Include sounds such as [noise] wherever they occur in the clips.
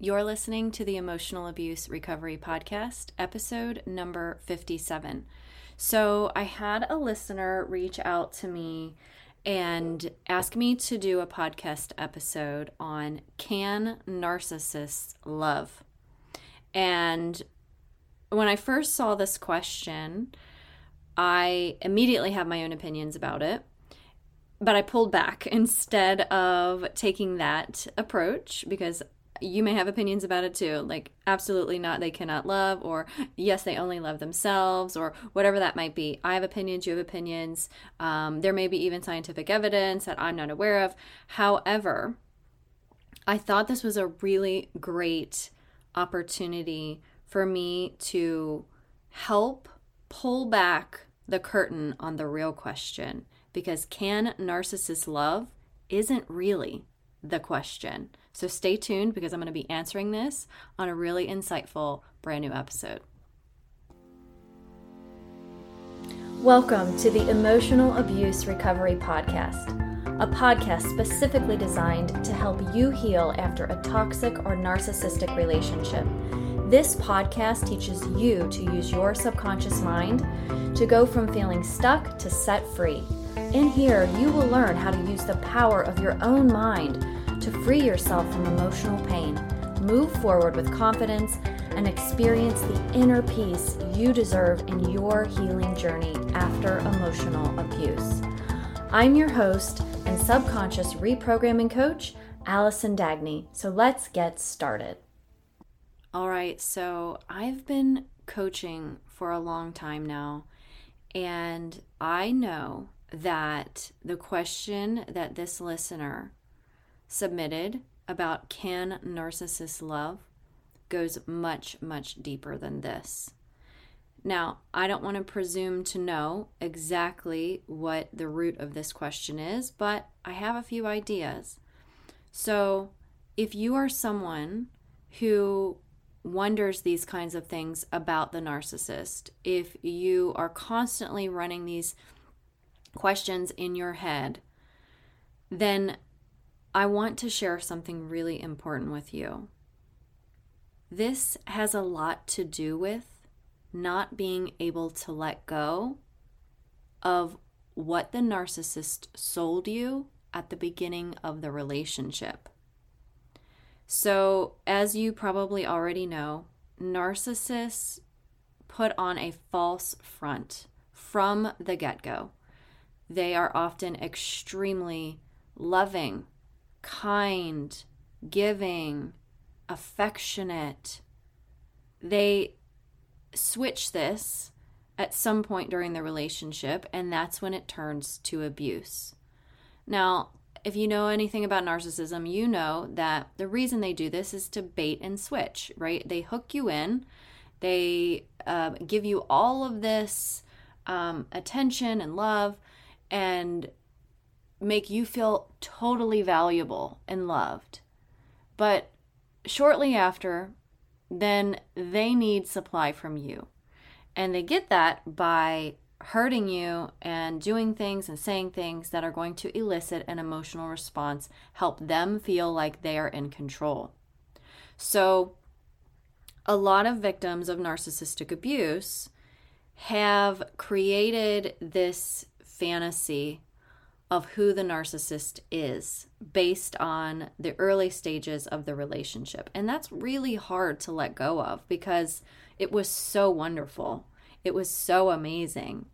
You're listening to the Emotional Abuse Recovery Podcast, episode number 57. So, I had a listener reach out to me and ask me to do a podcast episode on Can Narcissists Love? And when I first saw this question, I immediately have my own opinions about it but I pulled back [laughs] instead of taking that approach because you may have opinions about it too. Like, absolutely not, they cannot love, or yes, they only love themselves, or whatever that might be. I have opinions, you have opinions. Um, there may be even scientific evidence that I'm not aware of. However, I thought this was a really great opportunity for me to help pull back the curtain on the real question because can narcissists love isn't really the question. So stay tuned because I'm going to be answering this on a really insightful brand new episode. Welcome to the Emotional Abuse Recovery Podcast, a podcast specifically designed to help you heal after a toxic or narcissistic relationship. This podcast teaches you to use your subconscious mind to go from feeling stuck to set free in here, you will learn how to use the power of your own mind to free yourself from emotional pain, move forward with confidence, and experience the inner peace you deserve in your healing journey after emotional abuse. I'm your host and subconscious reprogramming coach, Allison Dagney. So let's get started. All right, so I've been coaching for a long time now, and I know that the question that this listener submitted about can narcissists love goes much, much deeper than this. Now, I don't want to presume to know exactly what the root of this question is, but I have a few ideas. So, if you are someone who wonders these kinds of things about the narcissist, if you are constantly running these questions in your head, then I want to share something really important with you. This has a lot to do with not being able to let go of what the narcissist sold you at the beginning of the relationship. So, as you probably already know, narcissists put on a false front from the get go. They are often extremely loving, kind, giving, affectionate. They switch this at some point during the relationship, and that's when it turns to abuse. Now, if you know anything about narcissism, you know that the reason they do this is to bait and switch, right? They hook you in, they uh, give you all of this um, attention and love, and make you feel totally valuable and loved. But shortly after, then they need supply from you. And they get that by hurting you and doing things and saying things that are going to elicit an emotional response, help them feel like they are in control. So, a lot of victims of narcissistic abuse have created this fantasy of who the narcissist is based on the early stages of the relationship. And that's really hard to let go of because it was so wonderful. It was so amazing.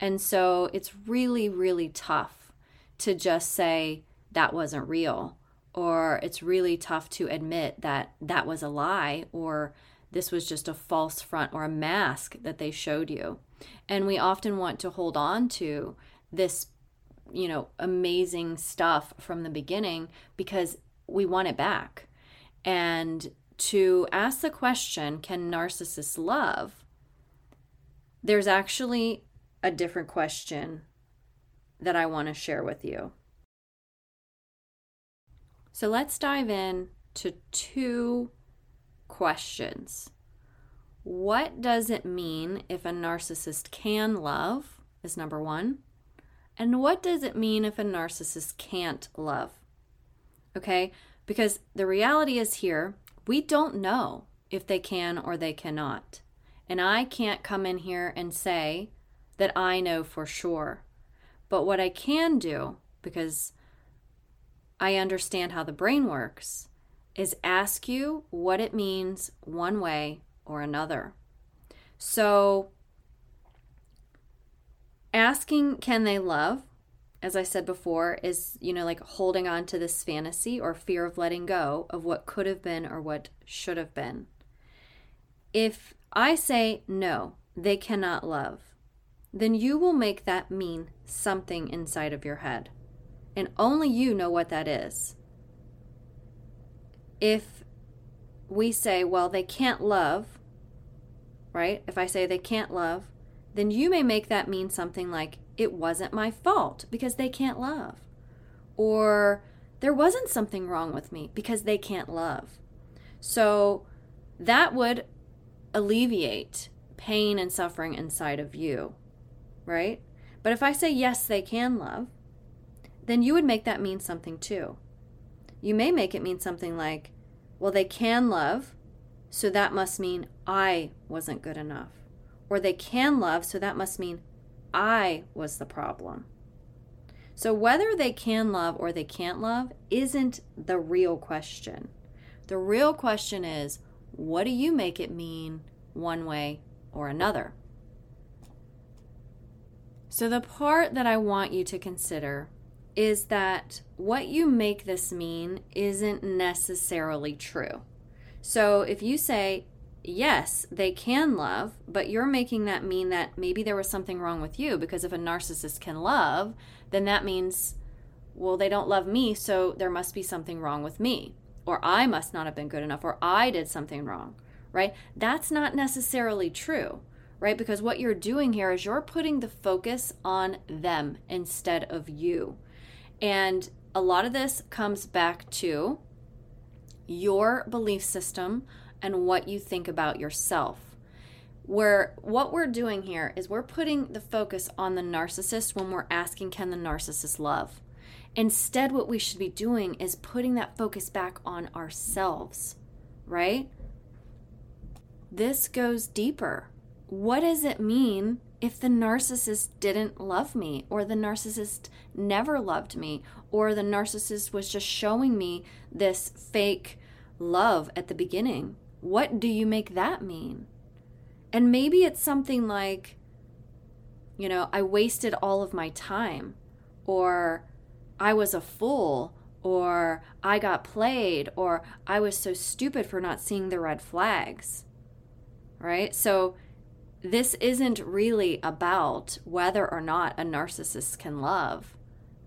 And so it's really, really tough to just say that wasn't real, or it's really tough to admit that that was a lie, or this was just a false front or a mask that they showed you. And we often want to hold on to this, you know, amazing stuff from the beginning because we want it back. And to ask the question, can narcissists love? There's actually a different question that I want to share with you. So let's dive in to two questions. What does it mean if a narcissist can love? Is number one. And what does it mean if a narcissist can't love? Okay, because the reality is here, we don't know if they can or they cannot. And I can't come in here and say that I know for sure. But what I can do, because I understand how the brain works, is ask you what it means one way or another. So, asking can they love, as I said before, is, you know, like holding on to this fantasy or fear of letting go of what could have been or what should have been. If I say no, they cannot love, then you will make that mean something inside of your head. And only you know what that is. If we say, well, they can't love, right? If I say they can't love, then you may make that mean something like, it wasn't my fault because they can't love. Or there wasn't something wrong with me because they can't love. So that would alleviate pain and suffering inside of you right? But if I say, yes, they can love, then you would make that mean something too. You may make it mean something like, well, they can love, so that must mean I wasn't good enough. Or they can love, so that must mean I was the problem. So whether they can love or they can't love isn't the real question. The real question is, what do you make it mean one way or another? So, the part that I want you to consider is that what you make this mean isn't necessarily true. So, if you say, yes, they can love, but you're making that mean that maybe there was something wrong with you because if a narcissist can love, then that means, well, they don't love me, so there must be something wrong with me, or I must not have been good enough, or I did something wrong, right? That's not necessarily true right? Because what you're doing here is you're putting the focus on them instead of you. And a lot of this comes back to your belief system and what you think about yourself. Where what we're doing here is we're putting the focus on the narcissist when we're asking, can the narcissist love? Instead, what we should be doing is putting that focus back on ourselves, right? This goes deeper what does it mean if the narcissist didn't love me, or the narcissist never loved me, or the narcissist was just showing me this fake love at the beginning? What do you make that mean? And maybe it's something like, you know, I wasted all of my time, or I was a fool, or I got played, or I was so stupid for not seeing the red flags. Right? So, this isn't really about whether or not a narcissist can love.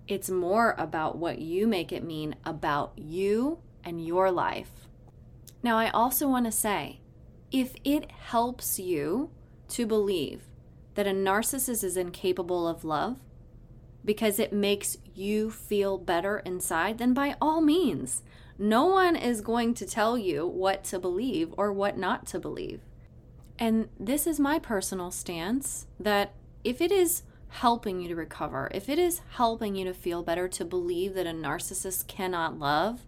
It's more about what you make it mean about you and your life. Now, I also want to say if it helps you to believe that a narcissist is incapable of love because it makes you feel better inside, then by all means, no one is going to tell you what to believe or what not to believe. And this is my personal stance that if it is helping you to recover, if it is helping you to feel better to believe that a narcissist cannot love,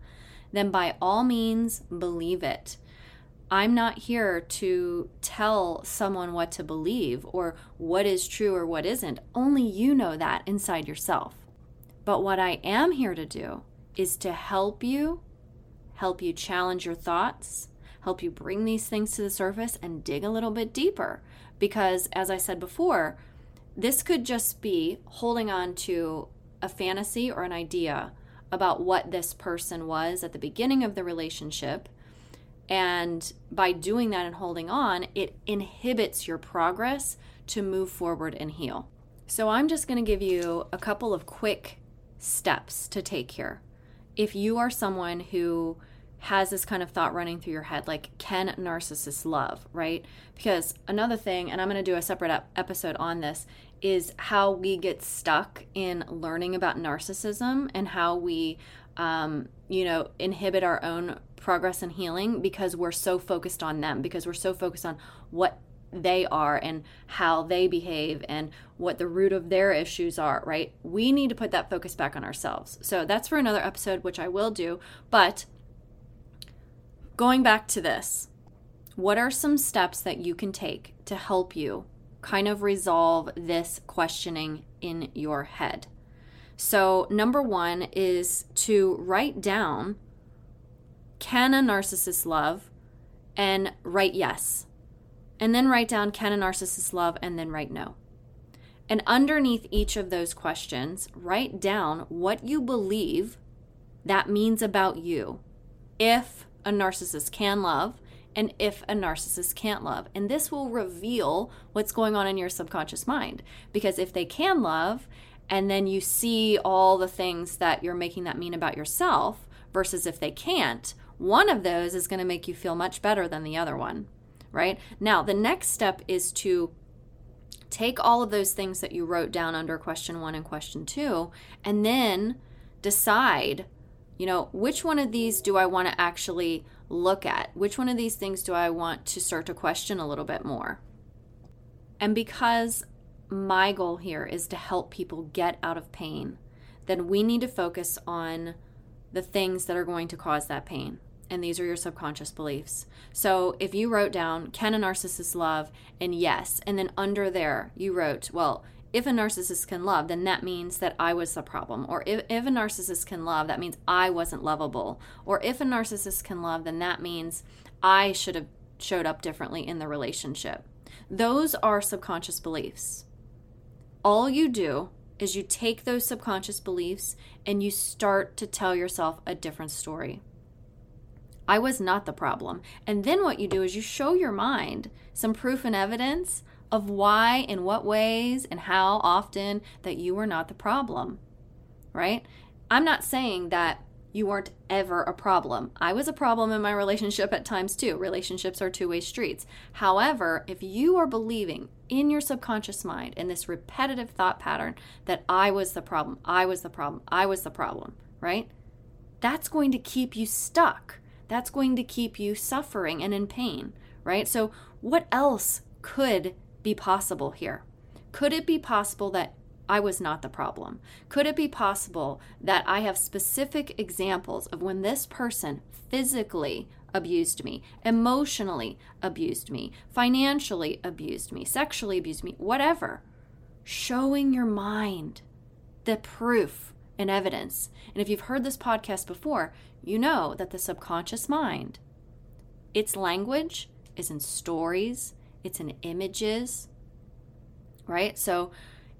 then by all means, believe it. I'm not here to tell someone what to believe or what is true or what isn't. Only you know that inside yourself. But what I am here to do is to help you, help you challenge your thoughts, help you bring these things to the surface and dig a little bit deeper. Because, as I said before, this could just be holding on to a fantasy or an idea about what this person was at the beginning of the relationship. And by doing that and holding on, it inhibits your progress to move forward and heal. So, I'm just going to give you a couple of quick steps to take here. If you are someone who has this kind of thought running through your head like can narcissists love right because another thing and i'm going to do a separate episode on this is how we get stuck in learning about narcissism and how we um, you know inhibit our own progress and healing because we're so focused on them because we're so focused on what they are and how they behave and what the root of their issues are, right? We need to put that focus back on ourselves. So that's for another episode, which I will do. But going back to this, what are some steps that you can take to help you kind of resolve this questioning in your head? So, number one is to write down can a narcissist love and write yes. And then write down can a narcissist love and then write no. And underneath each of those questions, write down what you believe that means about you if a narcissist can love and if a narcissist can't love. And this will reveal what's going on in your subconscious mind. Because if they can love, and then you see all the things that you're making that mean about yourself, versus if they can't, one of those is going to make you feel much better than the other one, right? Now, the next step is to take all of those things that you wrote down under question one and question two, and then decide, you know, which one of these do I want to actually look at? Which one of these things do I want to start to question a little bit more? And because my goal here is to help people get out of pain, then we need to focus on the things that are going to cause that pain. And these are your subconscious beliefs. So if you wrote down, can a narcissist love? And yes. And then under there, you wrote, well, if a narcissist can love, then that means that I was the problem. Or if, if a narcissist can love, that means I wasn't lovable. Or if a narcissist can love, then that means I should have showed up differently in the relationship. Those are subconscious beliefs. All you do is you take those subconscious beliefs and you start to tell yourself a different story. I was not the problem. And then what you do is you show your mind some proof and evidence of why, in what ways, and how often that you were not the problem, right? I'm not saying that you weren't ever a problem. I was a problem in my relationship at times too. Relationships are two way streets. However, if you are believing in your subconscious mind in this repetitive thought pattern that I was the problem, I was the problem, I was the problem, right? That's going to keep you stuck. That's going to keep you suffering and in pain, right? So, what else could be possible here? Could it be possible that I was not the problem? Could it be possible that I have specific examples of when this person physically abused me, emotionally abused me, financially abused me, sexually abused me, whatever? Showing your mind the proof and evidence. And if you've heard this podcast before, you know that the subconscious mind, its language is in stories, it's in images, right? So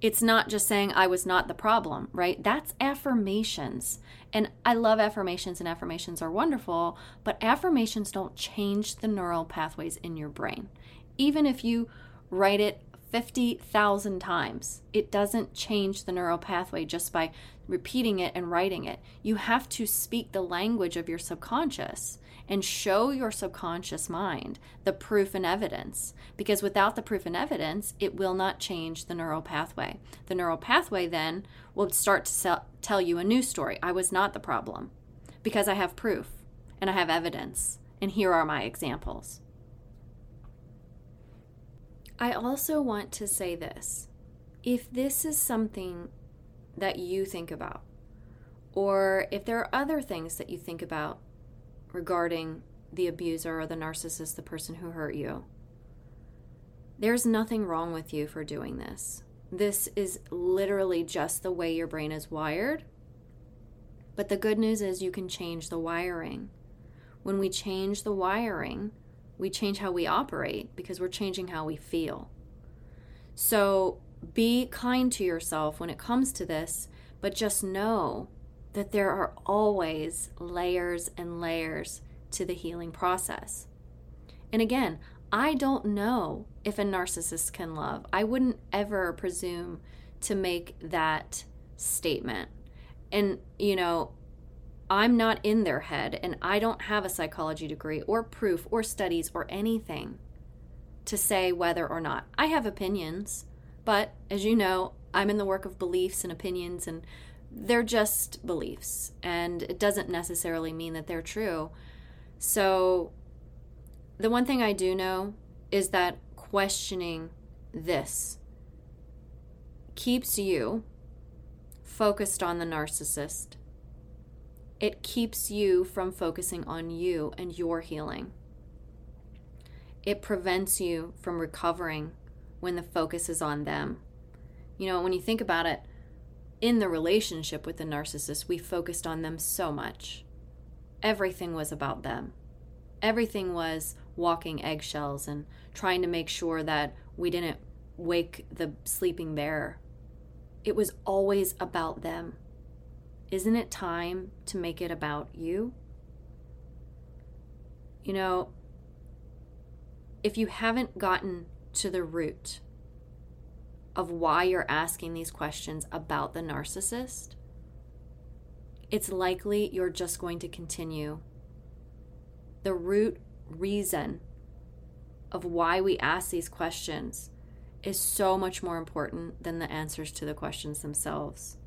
it's not just saying I was not the problem, right? That's affirmations. And I love affirmations, and affirmations are wonderful, but affirmations don't change the neural pathways in your brain. Even if you write it 50,000 times, it doesn't change the neural pathway just by repeating it and writing it. You have to speak the language of your subconscious and show your subconscious mind the proof and evidence. Because without the proof and evidence, it will not change the neural pathway. The neural pathway then will start to sell, tell you a new story. I was not the problem because I have proof and I have evidence. And here are my examples. I also want to say this. If this is something that you think about, or if there are other things that you think about regarding the abuser or the narcissist, the person who hurt you. There's nothing wrong with you for doing this. This is literally just the way your brain is wired. But the good news is you can change the wiring. When we change the wiring, we change how we operate because we're changing how we feel. So be kind to yourself when it comes to this, but just know that there are always layers and layers to the healing process. And again, I don't know if a narcissist can love. I wouldn't ever presume to make that statement. And, you know, I'm not in their head and I don't have a psychology degree or proof or studies or anything to say whether or not. I have opinions, but as you know, I'm in the work of beliefs and opinions and they're just beliefs and it doesn't necessarily mean that they're true. So, the one thing I do know is that questioning this keeps you focused on the narcissist it keeps you from focusing on you and your healing. It prevents you from recovering when the focus is on them. You know, when you think about it, in the relationship with the narcissist, we focused on them so much. Everything was about them. Everything was walking eggshells and trying to make sure that we didn't wake the sleeping bear. It was always about them. Isn't it time to make it about you? You know, if you haven't gotten to the root of why you're asking these questions about the narcissist, it's likely you're just going to continue. The root reason of why we ask these questions is so much more important than the answers to the questions themselves.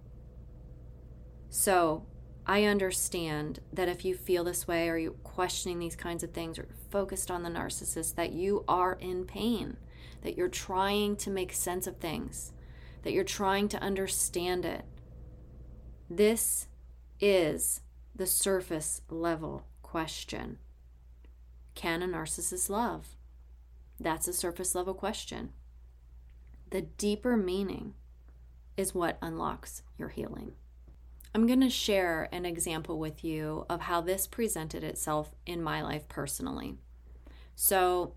So, I understand that if you feel this way or you're questioning these kinds of things or focused on the narcissist, that you are in pain, that you're trying to make sense of things, that you're trying to understand it. This is the surface level question Can a narcissist love? That's a surface level question. The deeper meaning is what unlocks your healing. I'm going to share an example with you of how this presented itself in my life personally. So,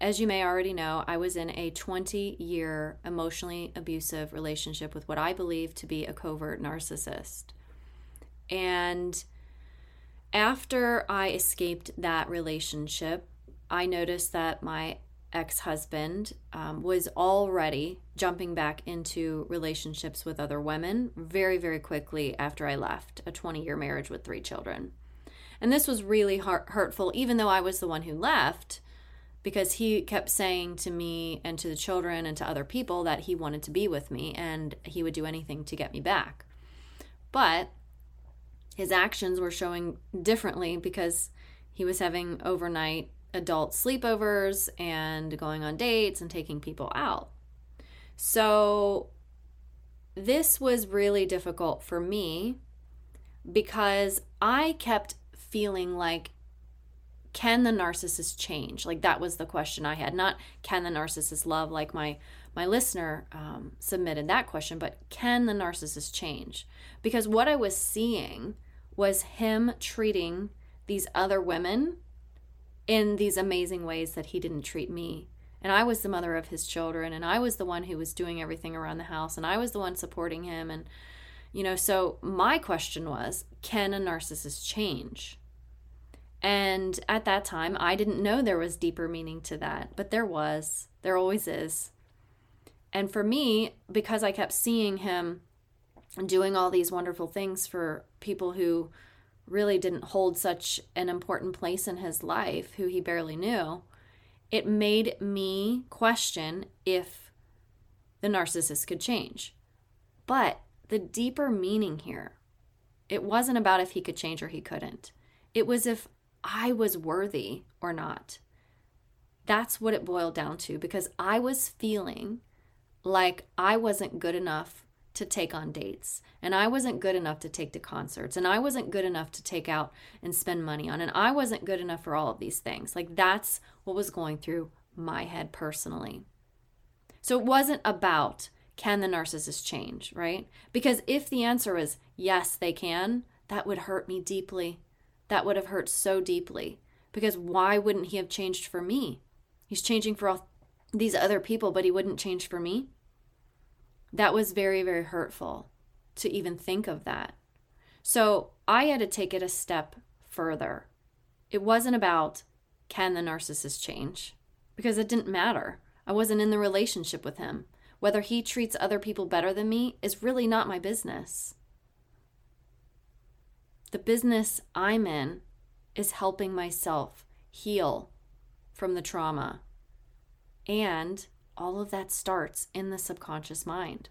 as you may already know, I was in a 20 year emotionally abusive relationship with what I believe to be a covert narcissist. And after I escaped that relationship, I noticed that my ex husband um, was already jumping back into relationships with other women very, very quickly after I left a 20 year marriage with three children. And this was really hurtful, even though I was the one who left, because he kept saying to me and to the children and to other people that he wanted to be with me and he would do anything to get me back. But his actions were showing differently because he was having overnight adult sleepovers and going on dates and taking people out. So, this was really difficult for me because I kept feeling like, can the narcissist change? Like that was the question I had. Not can the narcissist love, like my my listener um, submitted that question, but can the narcissist change? Because what I was seeing was him treating these other women in these amazing ways that he didn't treat me. And I was the mother of his children, and I was the one who was doing everything around the house, and I was the one supporting him. And, you know, so my question was can a narcissist change? And at that time, I didn't know there was deeper meaning to that, but there was. There always is. And for me, because I kept seeing him doing all these wonderful things for people who really didn't hold such an important place in his life, who he barely knew, it made me question if the narcissist could change. But the deeper meaning here, it wasn't about if he could change or he couldn't. It was if I was worthy or not. That's what it boiled down to because I was feeling like I wasn't good enough to take on dates. And I wasn't good enough to take to concerts. And I wasn't good enough to take out and spend money on. And I wasn't good enough for all of these things. Like that's what was going through my head personally. So it wasn't about can the narcissist change, right? Because if the answer is yes, they can, that would hurt me deeply. That would have hurt so deeply. Because why wouldn't he have changed for me? He's changing for all these other people, but he wouldn't change for me. That was very, very hurtful to even think of that. So I had to take it a step further. It wasn't about can the narcissist change? Because it didn't matter. I wasn't in the relationship with him. Whether he treats other people better than me is really not my business. The business I'm in is helping myself heal from the trauma and all of that starts in the subconscious mind.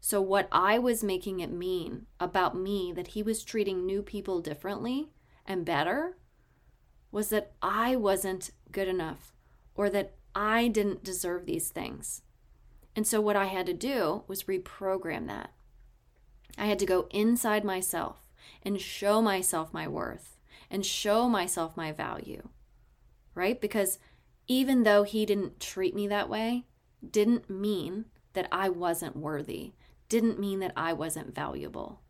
So, what I was making it mean about me that he was treating new people differently and better was that I wasn't good enough or that I didn't deserve these things. And so, what I had to do was reprogram that. I had to go inside myself and show myself my worth and show myself my value. Right? Because even though he didn't treat me that way, didn't mean that I wasn't worthy, didn't mean that I wasn't valuable.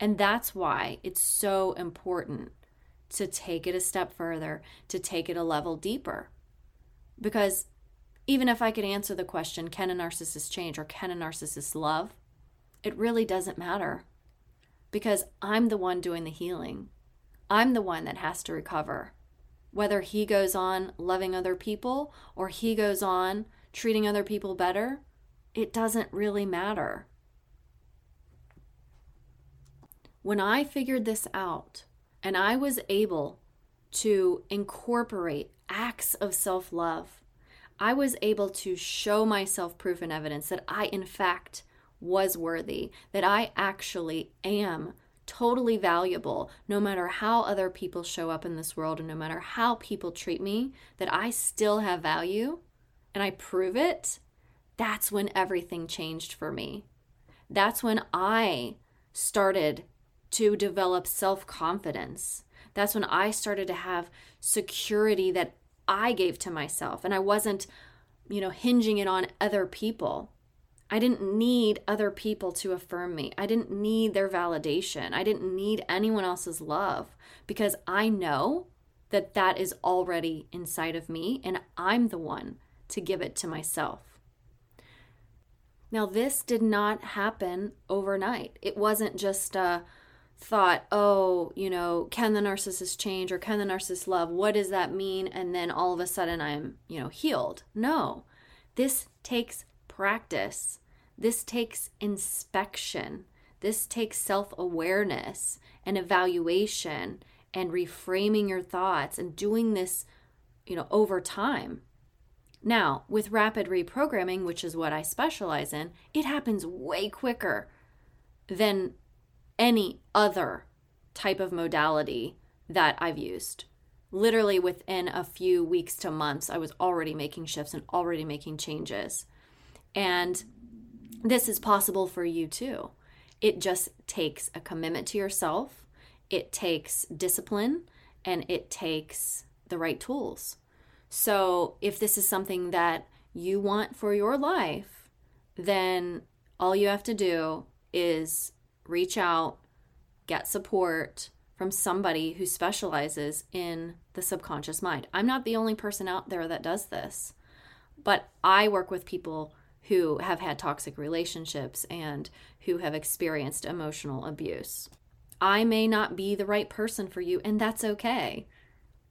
And that's why it's so important to take it a step further, to take it a level deeper. Because even if I could answer the question, can a narcissist change or can a narcissist love? It really doesn't matter because I'm the one doing the healing. I'm the one that has to recover. Whether he goes on loving other people or he goes on treating other people better, it doesn't really matter. When I figured this out and I was able to incorporate acts of self love, I was able to show myself proof and evidence that I, in fact, was worthy, that I actually am totally valuable no matter how other people show up in this world and no matter how people treat me, that I still have value and I prove it, that's when everything changed for me. That's when I started to develop self confidence. That's when I started to have security that I gave to myself and I wasn't, you know, hinging it on other people. I didn't need other people to affirm me. I didn't need their validation. I didn't need anyone else's love because I know that that is already inside of me and I'm the one to give it to myself. Now, this did not happen overnight. It wasn't just a thought, oh, you know, can the narcissist change or can the narcissist love? What does that mean? And then all of a sudden I'm, you know, healed. No, this takes practice. This takes inspection. This takes self awareness and evaluation and reframing your thoughts and doing this, you know, over time. Now, with rapid reprogramming, which is what I specialize in, it happens way quicker than any other type of modality that I've used. Literally within a few weeks to months, I was already making shifts and already making changes. And this is possible for you too. It just takes a commitment to yourself, it takes discipline, and it takes the right tools. So, if this is something that you want for your life, then all you have to do is reach out, get support from somebody who specializes in the subconscious mind. I'm not the only person out there that does this, but I work with people who have had toxic relationships and who have experienced emotional abuse. I may not be the right person for you, and that's okay.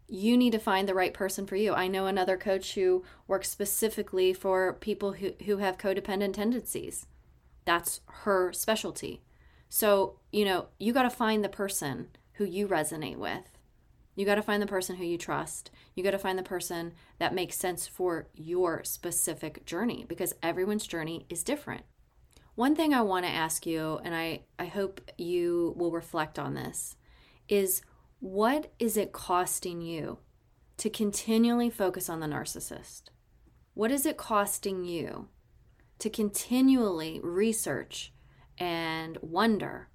You need to find the right person for you. I know another coach who works specifically for people who, who have codependent tendencies. That's her specialty. So, you know, you got to find the person who you resonate with. You got to find the person who you trust. You got to find the person that makes sense for your specific journey because everyone's journey is different. One thing I want to ask you, and I, I hope you will reflect on this, is what is it costing you to continually focus on the narcissist? What is it costing you to continually research and wonder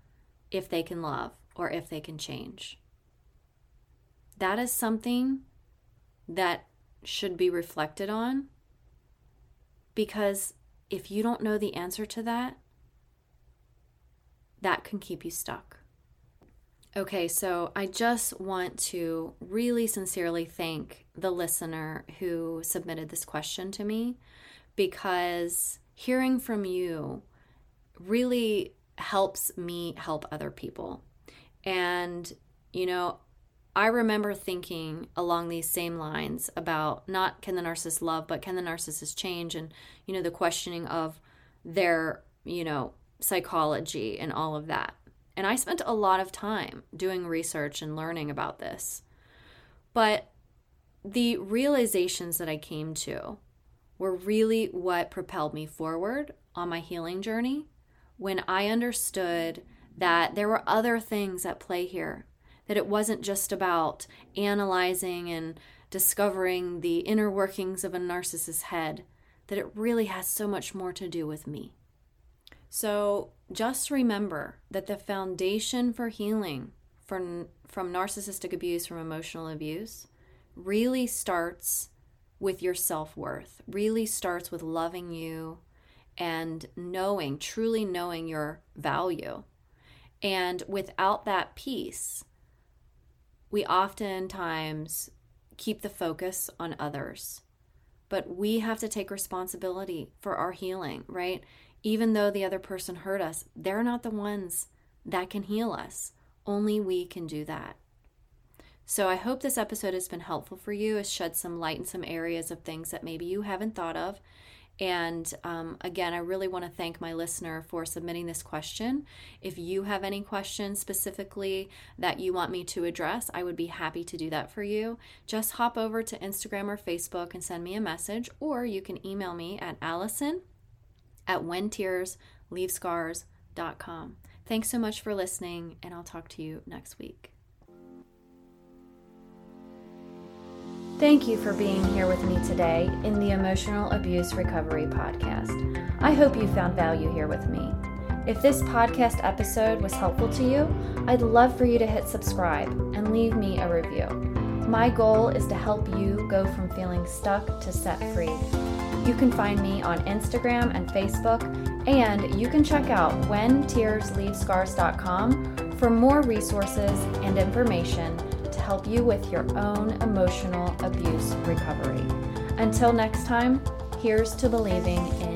if they can love or if they can change. That is something that should be reflected on because if you don't know the answer to that, that can keep you stuck. Okay, so I just want to really sincerely thank the listener who submitted this question to me because hearing from you really helps me help other people. And, you know, I remember thinking along these same lines about not can the narcissist love, but can the narcissist change? And, you know, the questioning of their, you know, psychology and all of that. And I spent a lot of time doing research and learning about this. But the realizations that I came to were really what propelled me forward on my healing journey when I understood that there were other things at play here, that it wasn't just about analyzing and discovering the inner workings of a narcissist's head, that it really has so much more to do with me. So, just remember that the foundation for healing from, from narcissistic abuse, from emotional abuse, really starts with your self worth, really starts with loving you and knowing, truly knowing your value. And without that piece, we oftentimes keep the focus on others. But we have to take responsibility for our healing, right? Even though the other person hurt us, they're not the ones that can heal us. Only we can do that. So I hope this episode has been helpful for you, has shed some light in some areas of things that maybe you haven't thought of. And um, again, I really want to thank my listener for submitting this question. If you have any questions specifically that you want me to address, I would be happy to do that for you. Just hop over to Instagram or Facebook and send me a message, or you can email me at Allison at whentearsleavescars.com. Thanks so much for listening, and I'll talk to you next week. Thank you for being here with me today in the Emotional Abuse Recovery Podcast. I hope you found value here with me. If this podcast episode was helpful to you, I'd love for you to hit subscribe and leave me a review. My goal is to help you go from feeling stuck to set free. You can find me on Instagram and Facebook, and you can check out whentearsleavescars.com for more resources and information help you with your own emotional abuse recovery. Until next time, here's to believing in